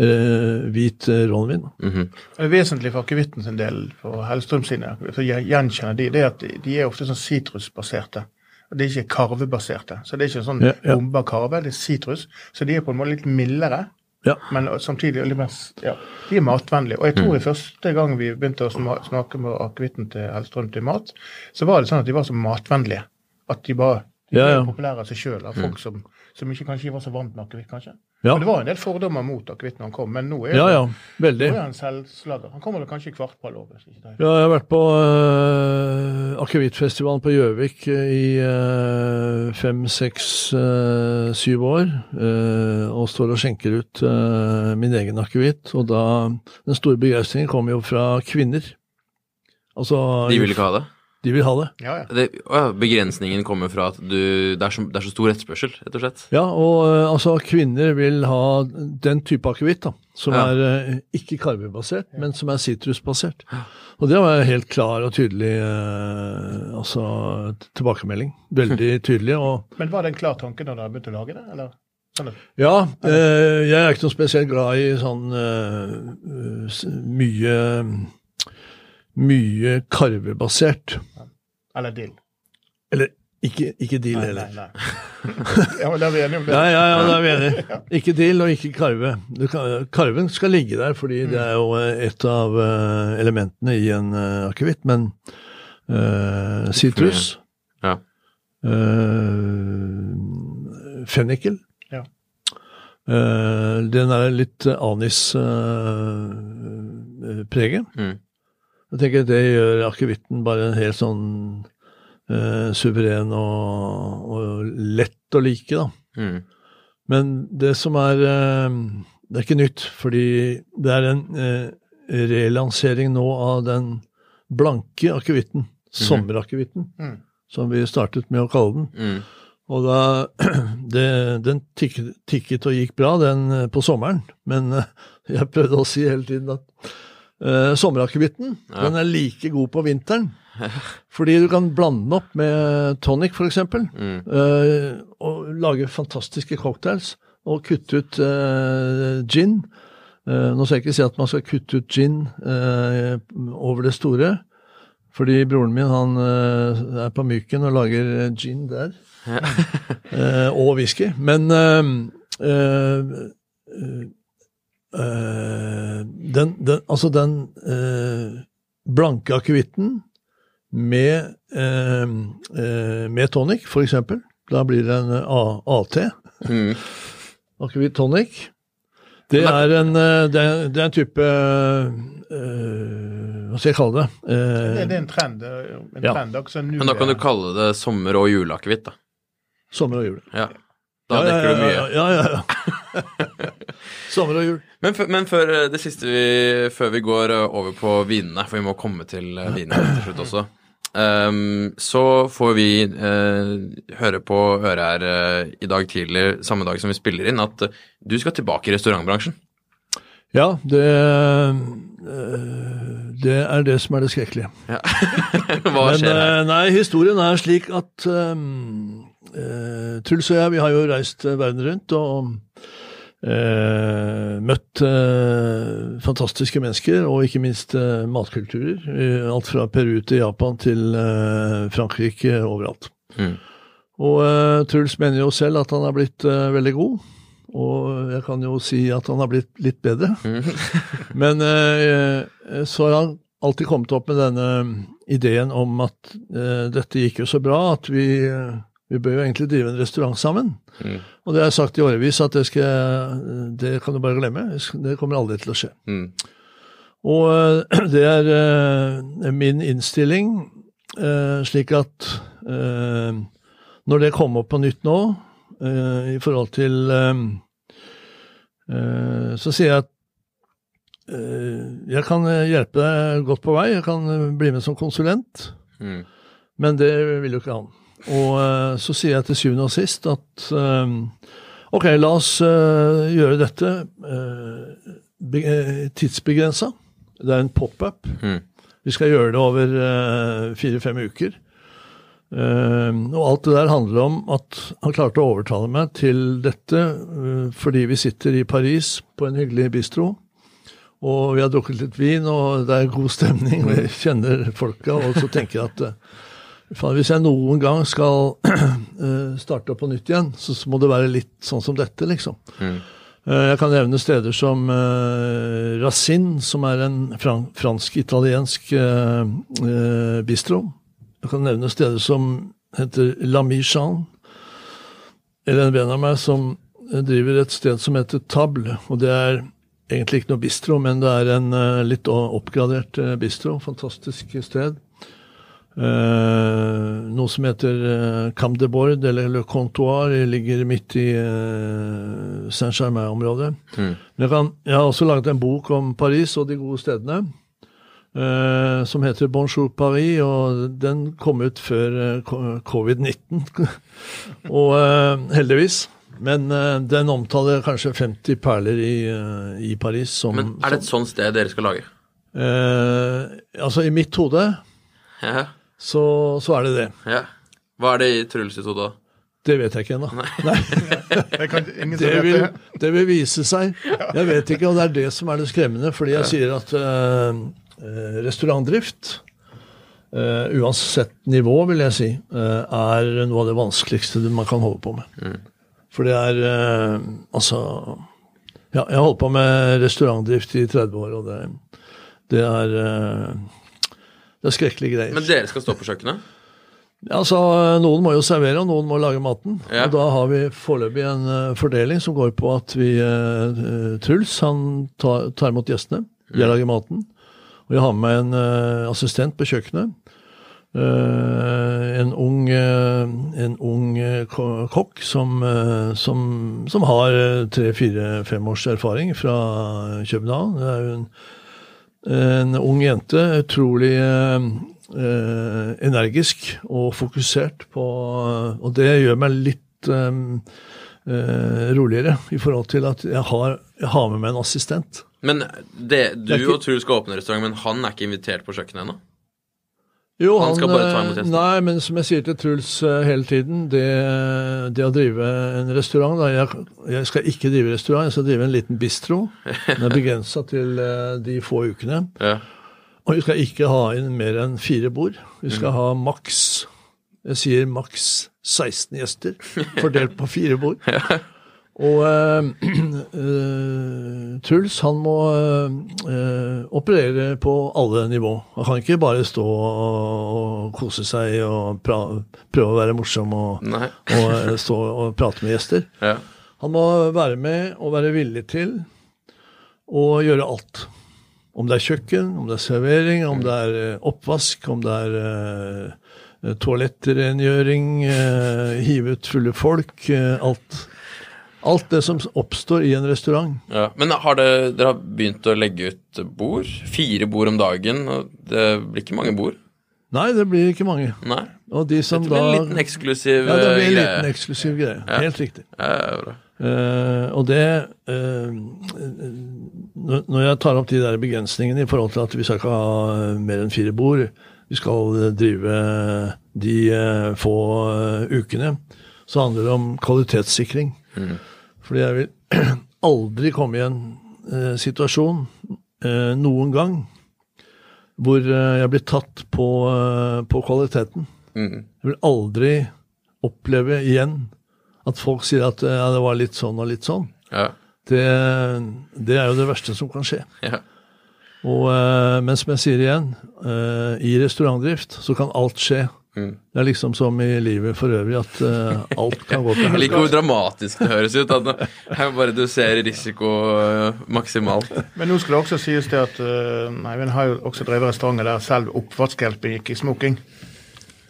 eh, hvit eh, rånvin.
-hmm.
Det er vesentlig for akevitten sin del, for Hellstrøm sine, for jeg gjenkjenner de, det er at de, de er ofte sånn sitrusbaserte. Og De er ikke karvebaserte. Så det er ikke sånn
Ja, ja.
bomba karve, det er sitrus. Så de er på en måte litt mildere,
Ja.
men samtidig litt mer ja, De er matvennlige. Og jeg tror
Mm.
i første gang vi begynte å snakke med akevitten til Hellstrøm til mat, så var det sånn at de var så matvennlige. At de bare de
Ja,
ble
ja.
populære av seg sjøl, av folk som, som ikke kanskje var så vant med akevitt, kanskje.
Ja.
Men det var en del fordommer mot akevitt når han kom, men nå er
ja,
det
ja. Veldig.
nå er han selvslager. Han kommer vel kanskje i kvartball over. er-
Ja, jeg har vært på uh, akevittfestivalen på Gjøvik eh, i uh, fem, seks, eh, syv år. Uh, og står og skjenker ut uh, min egen akevitt. Og da Den store begeistringen kom jo fra kvinner. Altså
De ville ikke ha det?
De vil ha det.
Ja, ja.
det å begrensningen kommer fra at du, det, er så, det er så stor etterspørsel, rett og slett?
Ja, og eh, altså kvinner vil ha den type akevitt, da. Som
Ja.
er eh, ikke karvebasert, men som er sitrusbasert. Og det var helt klar og tydelig eh, altså, tilbakemelding. Veldig tydelig. og
Men var det en klar tanke da du begynte å lage det? eller? Sånn
Ja, eh, jeg er ikke noe spesielt glad i sånn eh, mye mye karvebasert.
Eller dill?
Eller ikke, ikke dill
Nei,
heller.
nei, nei. ja, men da er vi enige om det.
Ja, ja, ja, da er vi enige. Ikke dill og ikke karve. Du kan, karven skal ligge der, fordi det er jo eh, et av eh, elementene i en uh, akevitt. Men sitrus uh,
Ja.
uh, Fennikel.
Ja.
Uh, den er litt anispreget.
Mm.
Jeg tenker det gjør akevitten bare en helt sånn eh, suveren og, og lett å like, da.
Mm.
Men det som er eh, Det er ikke nytt, fordi det er en eh, relansering nå av den blanke akevitten, sommerakevitten,
Mm.
som vi startet med å kalle den.
Mm.
Og da det, Den tikket, tikket og gikk bra, den eh, på sommeren, men eh, jeg prøvde å si hele tiden at Uh, Sommerakevitten
Ja.
den er like god på vinteren. Fordi du kan blande den opp med tonic, f.eks.
Mm.
Uh, og lage fantastiske cocktails. Og kutte ut uh, gin. Nå skal jeg ikke si at man skal kutte ut gin over det store. Fordi broren min han er på Myken og lager gin der. Uh, og whisky. Men uh, den, den, altså den uh, blanke akevitten med, uh, med tonic, for eksempel. Da blir det en A- AT.
Mm.
Akevitt tonic. Det er en, det er, det er en type Hva skal jeg kalle det?
Det, det er en trend. En
Ja.
trend også
Men da kan du
eh,
kalle det sommer- og juleakevitt, da.
sommer og jul.
Ja. Da dekker du mye.
Ja, ja, ja. sommer og jul.
Men, men før eh, det siste vi, før vi går eh, over på vinene, for vi må komme til eh, vinene til slutt også, um, så får vi uh, høre på øret her uh, i dag tidlig, samme dag som vi spiller inn, at uh, du skal tilbake i restaurantbransjen.
Ja, det, det er det som er det skrekkelige.
Ja. Hva
Men
skjer her?
nei, historien er slik at um, Truls og jeg vi har jo reist verden rundt og møtt eh, fantastiske mennesker, og ikke minst eh, matkulturer. eh, alt fra Peru til Japan til eh, Frankrike, overalt.
Mm.
Og eh, Truls mener jo selv at han har blitt eh, veldig god. Og jeg kan jo si at han har blitt litt bedre. Men eh, så har han alltid kommet opp med denne ideen om at eh, dette gikk jo så bra at vi, eh, vi bør jo egentlig drive en restaurant sammen.
Mm.
Og det har jeg sagt i årevis at det, skal, det kan du bare glemme. Det kommer aldri til å skje.
Mm.
Og eh, det er uh, min innstilling, uh, slik at uh, når det kommer opp på nytt nå, i forhold til Så sier jeg at jeg kan hjelpe deg godt på vei, jeg kan bli med som konsulent,
Mm.
men det vil jo ikke han. Og eh, så sier jeg til syvende og sist at eh, ok, la oss eh, gjøre dette tidsbegrensa. Det er en pop-up.
Mm.
Vi skal gjøre det over fire-fem uker. Og alt det der handler om at han klarte å overtale meg til dette fordi vi sitter i Paris på en hyggelig bistro. Og vi har drukket litt vin, og det er god stemning, vi kjenner folka. Og så tenker jeg at eh, hvis jeg noen gang skal eh, starte opp på nytt igjen, så, må det være litt sånn som dette, liksom.
Mm.
Eh, Jeg kan nevne steder som uh, Racine, som er en fransk-italiensk eh, eh, bistro. Jeg kan nevne steder som heter La Michan. Eller en venn av meg som eh, driver et sted som heter Table. Og det er egentlig ikke noe bistro, men det er en eh, litt oppgradert eh, bistro. Fantastisk sted. Eh, noe som heter uh, Cam de Bord, eller Le Comptoir, ligger midt i uh, Saint-Germain-området.
Mm.
Jeg, jeg har også laget en bok om Paris og de gode stedene, uh, som heter Bonjour Paris, og den kom ut før eh, covid-19, og eh, heldigvis. Men eh, den omtaler kanskje 50 perler i, eh, i Paris. Som,
Men er det et sånt sted dere skal lage?
eh, altså, i mitt hode
Ja.
Så, så er det det.
ja. Hva er det i Truls sitt hode, da?
Det vet jeg ikke ennå.
Det, kan, ingen som
Det vil,
det.
vil vise seg. Jeg vet ikke, og det er det som er det skremmende. Fordi jeg sier at eh, eh, restaurantdrift, uh, uansett nivå, vil jeg si, uh, er noe av det vanskeligste man kan holde på med. For det er Altså Ja, jeg har holdt på med restaurantdrift i 30 år, og det, det er Det er skrekkelige greier.
Men dere skal stå på kjøkkenet?
Ja, altså, Noen må jo servere, og noen må lage maten.
Ja.
Og Da har vi foreløpig en uh, fordeling som går på at vi uh, Truls han tar, tar imot gjestene. Jeg lager maten. Og jeg har med en uh, assistent på kjøkkenet. En ung, en ung kokk som, som, som har tre-fire-fem års erfaring fra København. Det er jo en, en ung jente, utrolig eh, energisk og fokusert på Og det gjør meg litt eh, roligere i forhold til at jeg har, jeg har med meg en assistent.
Men det, du
Det ikke-
og Truls skal åpne restaurant, men han er ikke invitert på kjøkkenet ennå?
Jo,
Han skal bare ta
eh,
imot gjester.
Nei, men som jeg sier til Truls eh, hele tiden, det, det å drive en restaurant da, jeg, jeg skal ikke drive restaurant, jeg skal drive en liten bistro. Den er begrensa til eh, de få ukene.
Ja.
Og vi skal ikke ha inn mer enn fire bord. Vi skal ha maks Jeg sier maks 16 gjester, fordelt på fire bord. Og uh, Truls, han må uh, operere på alle nivå. Han kan ikke bare stå og kose seg og prøve å være morsom og, og stå og prate med gjester.
Ja.
Han må være med og være villig til å gjøre alt. Om det er kjøkken, om det er servering, om det er oppvask, om det er uh, toalettrengjøring, hive ut fulle folk. alt. Alt det som oppstår i en restaurant.
Ja. Men har det, dere har begynt å legge ut bord? Fire bord om dagen? og Det blir ikke mange bord?
Nei, det blir ikke mange.
Nei.
Og de som
Dette blir en liten eksklusiv greie.
Ja, det blir en
eh,
liten eksklusiv greie. Helt riktig.
Ja, ja.
Eh, og det uh, når- jeg tar opp de der begrensningene i forhold til at vi skal ikke ha mer enn fire bord, vi skal drive de få ukene, så handler det om kvalitetssikring. Fordi jeg vil aldri komme i en eh, situasjon eh, noen gang hvor eh, jeg blir tatt på, eh, på kvaliteten.
Mm.
Jeg vil aldri oppleve igjen at folk sier at eh, ja, det var litt sånn og litt sånn.
Ja.
Det, det er jo det verste som kan skje.
Ja.
Og, men som jeg sier igjen, i restaurantdrift så kan alt skje.
Mm.
Det er liksom som i livet for øvrig, at uh, alt kan gå til
Jeg liker hvor dramatisk det høres ut. At her bare bare ser risiko uh, maksimalt.
Men nå skal det også sies det at uh, Eivind har jo også drevet restauranter der selv oppvaskhjelpen gikk i smoking.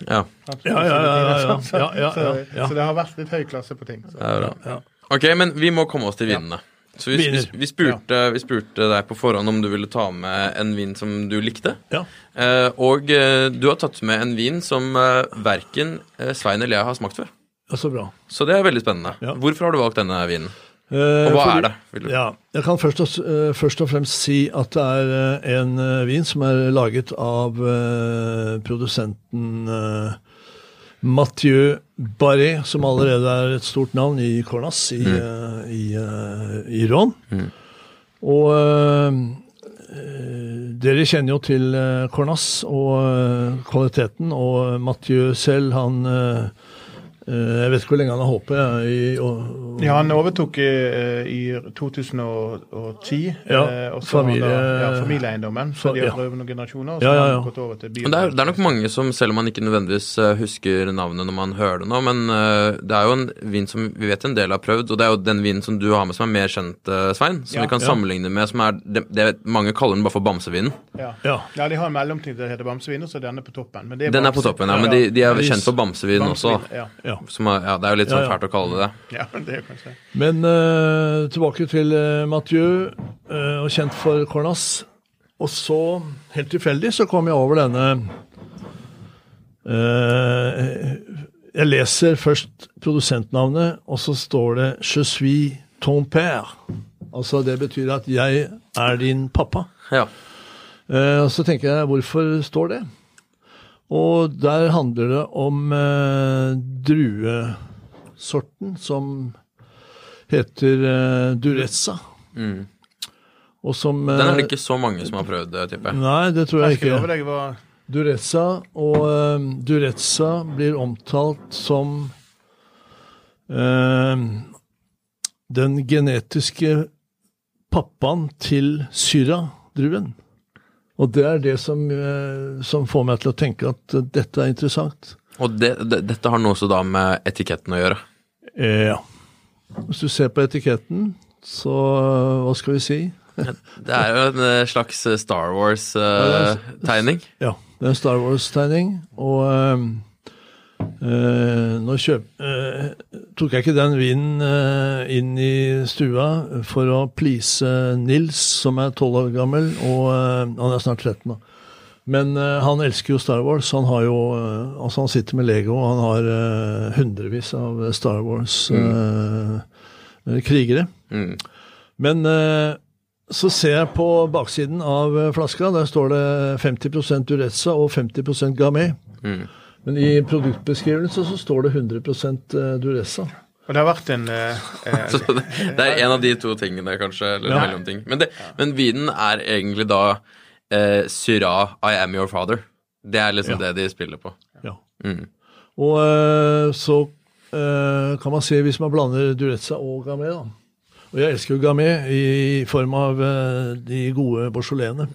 Ja,
Ja, ja, ja, ja, ja.
Så-
Ja, ja, ja, ja.
Så det har vært litt høy klasse på ting. Så.
det er bra.
Ja.
Ok, men vi må komme oss til vinene. Så vi, vi, vi, spurte, vi spurte deg på forhånd om du ville ta med en vin som du likte.
Ja.
Eh, og eh, du har tatt med en vin som eh, verken eh, Svein eller jeg har smakt før.
ja, så bra.
Så det er veldig spennende.
Ja.
Hvorfor har du valgt denne vinen?
Eh,
Og hva
fordi-
er det?
Ja, jeg kan først og, først og fremst si at det er en vin som er laget av produsenten Mathieu Barré, som allerede er et stort navn i Cornas i, eh, i, eh, i Ron. Og eh, eh, dere kjenner jo til Cornas og kvaliteten, og Mathieu selv, han eh, Jeg vet ikke hvor lenge han har holdt på. i, og,
Ja, han overtok i, i 2010.
Ja,
eh, og så
familie-
da- ja, familieeiendommen. Så de har
ja.
noen generasjoner, og så
Ja, ja,
har han gått over til
Men det er, det er nok mange som, selv om man ikke nødvendigvis eh, husker navnet når man hører det nå, men eh, det er jo en vin som vi vet en del har prøvd, og det er jo den vinen som du har med som er mer kjent, eh, Svein, som
Ja.
vi kan
Ja.
sammenligne med, som er det, det Mange kaller den bare for bamsevinen.
Ja.
Ja.
ja, de har en mellomting som heter bamsevin, og så er denne på toppen. Men det er
Den er på toppen, ja, men de, de er kjent for bamsevin også.
Ja.
Ja.
Som er, ja, det er jo litt sånn
Ja, ja.
fælt å kalle det det.
ja, det er kanskje
Men uh, tilbake til uh, Mathieu, eh, og kjent for Cornas. Og så, helt tilfeldig, så kom jeg over denne eh, Jeg leser først produsentnavnet, og så står det 'Je suis ton père'. Altså det betyr at 'jeg er din pappa'.
Ja.
Eh, og så tenker jeg, hvorfor står det? Og der handler det om eh, druesorten som heter eh, Durezza.
Mm.
Og som
Den er det
eh,
ikke så mange som har prøvd, eh, tipper jeg.
Nei, det tror jeg
Jeg
ikke.
deg hva
Durezza, og eh, Durezza blir omtalt som eh, den genetiske pappaen til Syra-druen. Og det er det som, eh, som får meg til å tenke at eh, dette er interessant.
Og det, det, dette har noe også da med etiketten å gjøre.
Eh, ja. Hvis du ser på etiketten, så eh, hva skal vi si?
Det er jo en eh, slags eh, Star Wars-tegning.
Ja, det er en Star Wars-tegning, og ehm, eh, nå kjøp, uh, tok jeg ikke den vinen uh, inn i stua for å please Nils, som er 12 år gammel, og han er snart 13 nå. Men han elsker jo Star Wars. Han har jo Altså, han sitter med Lego, og han har hundrevis av Star Wars-krigere.
Mm.
Men eh, så ser jeg på baksiden av flaska, der står det 50% Durezza og 50% Gamay.
Mm.
Men i produktbeskrivelsen så står det 100% Durezza.
Og det har vært en eh, eh,
det, er en av de to tingene, kanskje, eller
Ja.
mellomting. Men, det, men vinen er egentlig da eh, Syrah, I am your father. Det er liksom
Ja.
det de spiller på.
Ja.
Mm.
Og eh, så eh, kan man se hvis man blander Durezza og Gamay, da. Og jeg elsker jo Gamay i form av eh, de gode Beaujolaiene.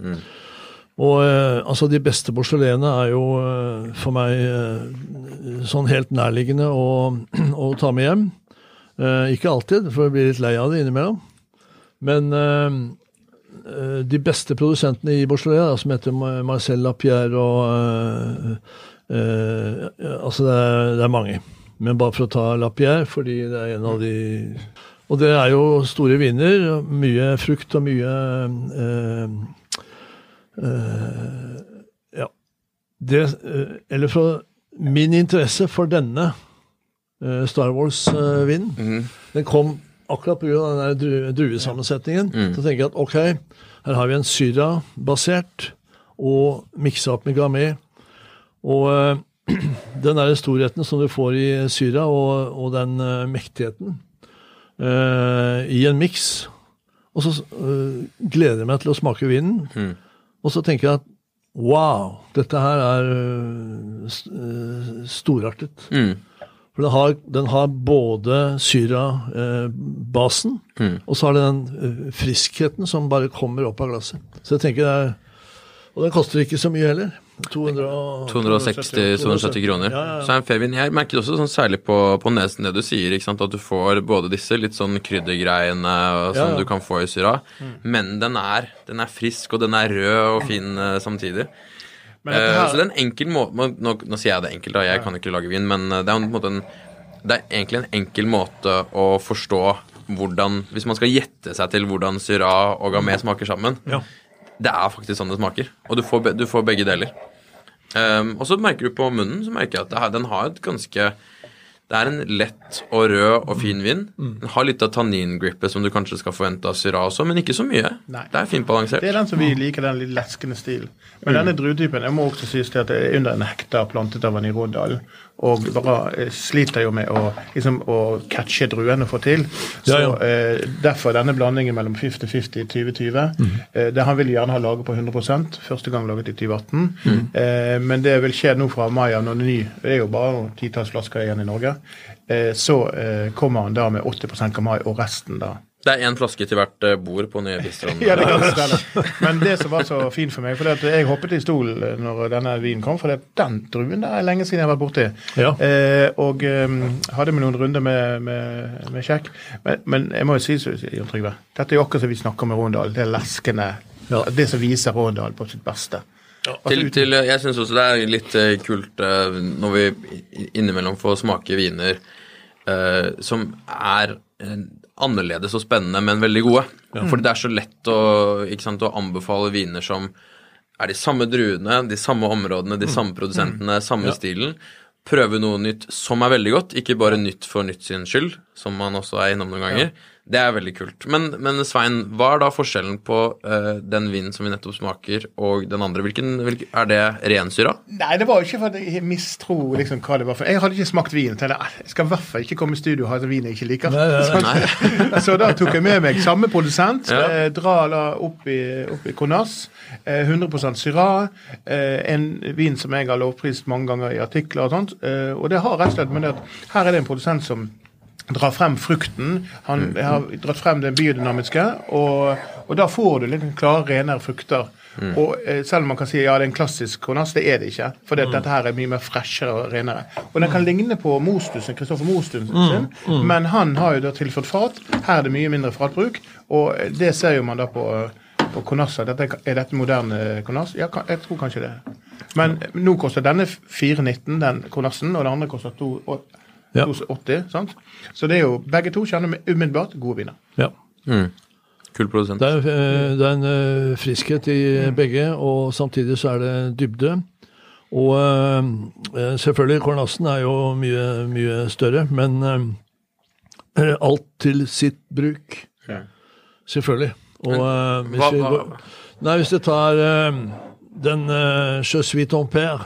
Og eh, altså, de beste porselenene er jo eh, for meg eh, sånn helt nærliggende å, å ta med hjem. Ikke alltid, for jeg blir litt lei av det innimellom. Men de beste produsentene i Beaujolais, som heter Marcel Lapierre og eh, eh, Altså, det er, det er mange. Men bare for å ta Lapierre, fordi det er en av de Og det er jo store viner. Mye frukt og mye eh, eh, Ja. Det uh, Eller fra min interesse for denne uh, Star Wars-vinen
Mhm.
den kom akkurat pga. den druesammensetningen. Så tenker jeg at ok, her har vi en Syra-basert og miksa opp med Gamay. Og den der storheten som du får i Syra, og, og den mektigheten i en miks. Og så gleder jeg meg til å smake vinen. Og så tenker jeg at wow, dette her er eh, eh, storartet.
Mm.
For den har, den har både syra-basen, og så har den den friskheten som bare kommer opp av glasset. Så jeg tenker det er Og den koster ikke så mye heller. 200 og-
260-270 kroner.
Ja, ja, ja.
Så er en fair vin. Jeg merker også sånn særlig på, på nesen det du sier, at du får både disse litt sånn kryddergreiene som du kan få i Syra, men den er, den er frisk, og den er rød og fin eh, samtidig.
Dette
Eh,
her-
så det er en enkel måte nå, nå, sier jeg det enkelt, da, jeg kan ikke lage vin, men eh, det er, en en, det er egentlig en enkel måte å forstå hvordan Hvis man skal gjette seg til hvordan Syra og Gamay smaker sammen,
Ja.
Det er faktisk sånn det smaker. Og du får, du får begge deler. Um, og så merker du på munnen så merker jeg at her, den har et ganske Det er en lett og rød og fin vin. Den har litt av tannin-grippet som du kanskje skal forvente av Syra også, men ikke så mye.
Nei.
Det er fint balansert.
Det er den som vi liker, den litt leskende stilen. Men denne druetypen jeg må også sies til at det er under en hektar plantet av den i Rådalen. Og bare sliter jo med å, liksom, å catche druene og få til. Så
Ja, ja.
Eh, Derfor denne blandingen mellom 50-50 i 2020.
Mm.
Eh, det Han vil gjerne ha laget på 100 første gang laget i 2018.
Mm.
Eh, men det vil skje nå fra mai av, når ny Det er jo bare noen titalls flasker igjen i Norge. Eh, så eh, kommer han da med 80% mai og resten da
Det er én flaske til hvert eh, bord på nye bistroen.
ja, det kan stelle. Men det som var så fint for meg, for det at jeg hoppet i stol når denne vinen kom, for det, den druen der er lenge siden jeg har vært borti.
Ja.
Eh, og um, hadde med noen runder med, med, med kjekk. Men, men jeg må jo si, så- Jon Trygve, dette er jo akkurat som vi snakker med Råndal. Det er leskende.
Ja.
Det som viser Råndal på sitt beste. Ja,
Til, til, jeg syns også det er litt eh, kult eh, når vi innimellom får smake viner eh, som er eh, annerledes og spennende, men veldig gode. Fordi det er så lett å, sant, å anbefale viner som er de samme druene, de samme områdene, de samme produsentene, samme stilen. Prøve noe nytt som er veldig godt, ikke bare nytt for nytt sin skyld, som man også er innom noen ganger. Det er veldig kult. Men, men Svein, hva er da forskjellen på uh, den vinen som vi nettopp smaker, og den andre? Hvilken, hvilken Er det rensyra?
Nei, det var jo ikke for at jeg mistro liksom, hva det var. for Jeg hadde ikke smakt vin. til det. jeg skal i hvert fall ikke komme i studio og ha en vin jeg ikke liker.
Nei, nei,
Nei.
Så da tok jeg med meg samme produsent.
Ja.
Eh, dra da opp i, opp i Conas. Eh, 100 syra. Eh, en vin som jeg har lovprist mange ganger i artikler og sånt. Eh, og det har rett og slett med det at her er det en produsent som drar frem frukten. Han har dratt frem det biodynamiske, og, og da får du litt klare, renere frukter. Og eh, Selv om man kan si ja, det er en klassisk Cornas, det er det ikke. For mm. dette her er mye mer freshere og renere. Og den kan ligne på Mostusen, Kristoffer Mostuen sin, men han har jo da tilført fat. Her er det mye mindre fatbruk, og det ser jo man da på på Cornassa. Dette, er dette moderne Cornas? Ja, jeg tror kanskje det. Men nå koster denne 419, den konassen, og den andre koster 2
Ja.
280. sant? Så det er jo begge to kjenner vi umiddelbart gode viner.
Ja.
Kul produsent.
Det er, eh, det er en eh, friskhet i begge, og samtidig så er det dybde. Og eh, selvfølgelig, Kornassen er jo mye, mye større, men eh, alt til sitt bruk.
Ja.
Selvfølgelig. Og men, hvis,
hva-
vi
hva-
går, nei, hvis jeg tar den uh, Je suis ton père,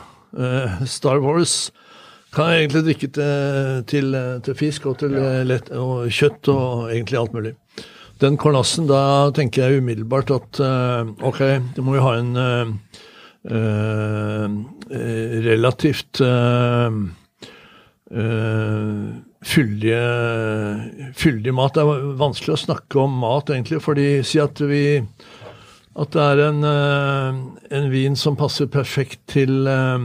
Star Wars, kan jeg egentlig drikke til, til, til fisk og til ja. lett, og kjøtt og egentlig alt mulig. Den kornassen, da tenker jeg umiddelbart at eh, ok, du må jo ha en uh, eh, eh, relativt uh, uh, fyldige, fyldig mat. Det er vanskelig å snakke om mat, egentlig, fordi si at vi at det er en, eh, en vin som passer perfekt til eh,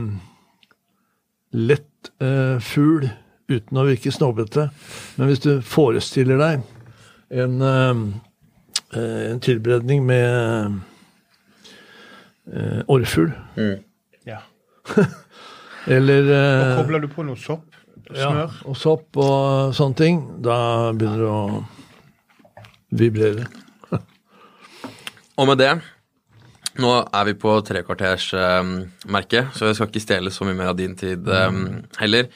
lett eh, fugl uten å virke snobbete. Men hvis du forestiller deg en, eh, eh, en tilberedning med eh, orrfugl,
Ja.
eller
Og
eh,
kobler du på noe sopp,
ja, og sopp og sånne ting, da begynner det å vibrere.
Og med det Nå er vi på trekvartersmerket, så jeg skal ikke stjele så mye mer av din tid eh, heller.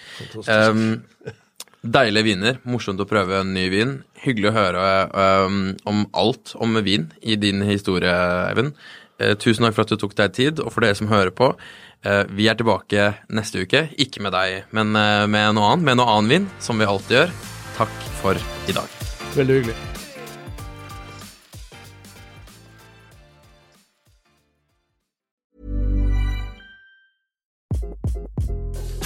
Um, deilige viner. Morsomt å prøve en ny vin. Hyggelig å høre om alt om vin i din historie, Eivind. Eh, tusen takk for at du tok deg tid, og for dere som hører på. eh, vi er tilbake neste uke. Ikke med deg, men eh, med noe annet. Med noe annen vin, som vi alltid gjør. Takk for i dag.
Veldig hyggelig.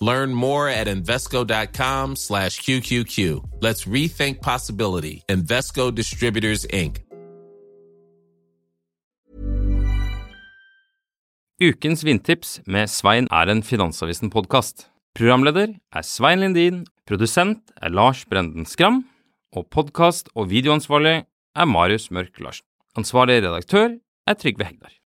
Learn more at Invesco.com slash QQQ. Let's rethink possibility. Invesco Distributors, Inc.
Ukens vindtips med Svein er en Finansavisen-podkast. Programleder er Svein Lindin, produsent er Lars Brenden Skram, og podkast- og videoansvarlig er Marius Mørk Larsen. Ansvarlig redaktør er Trygve Hegdar.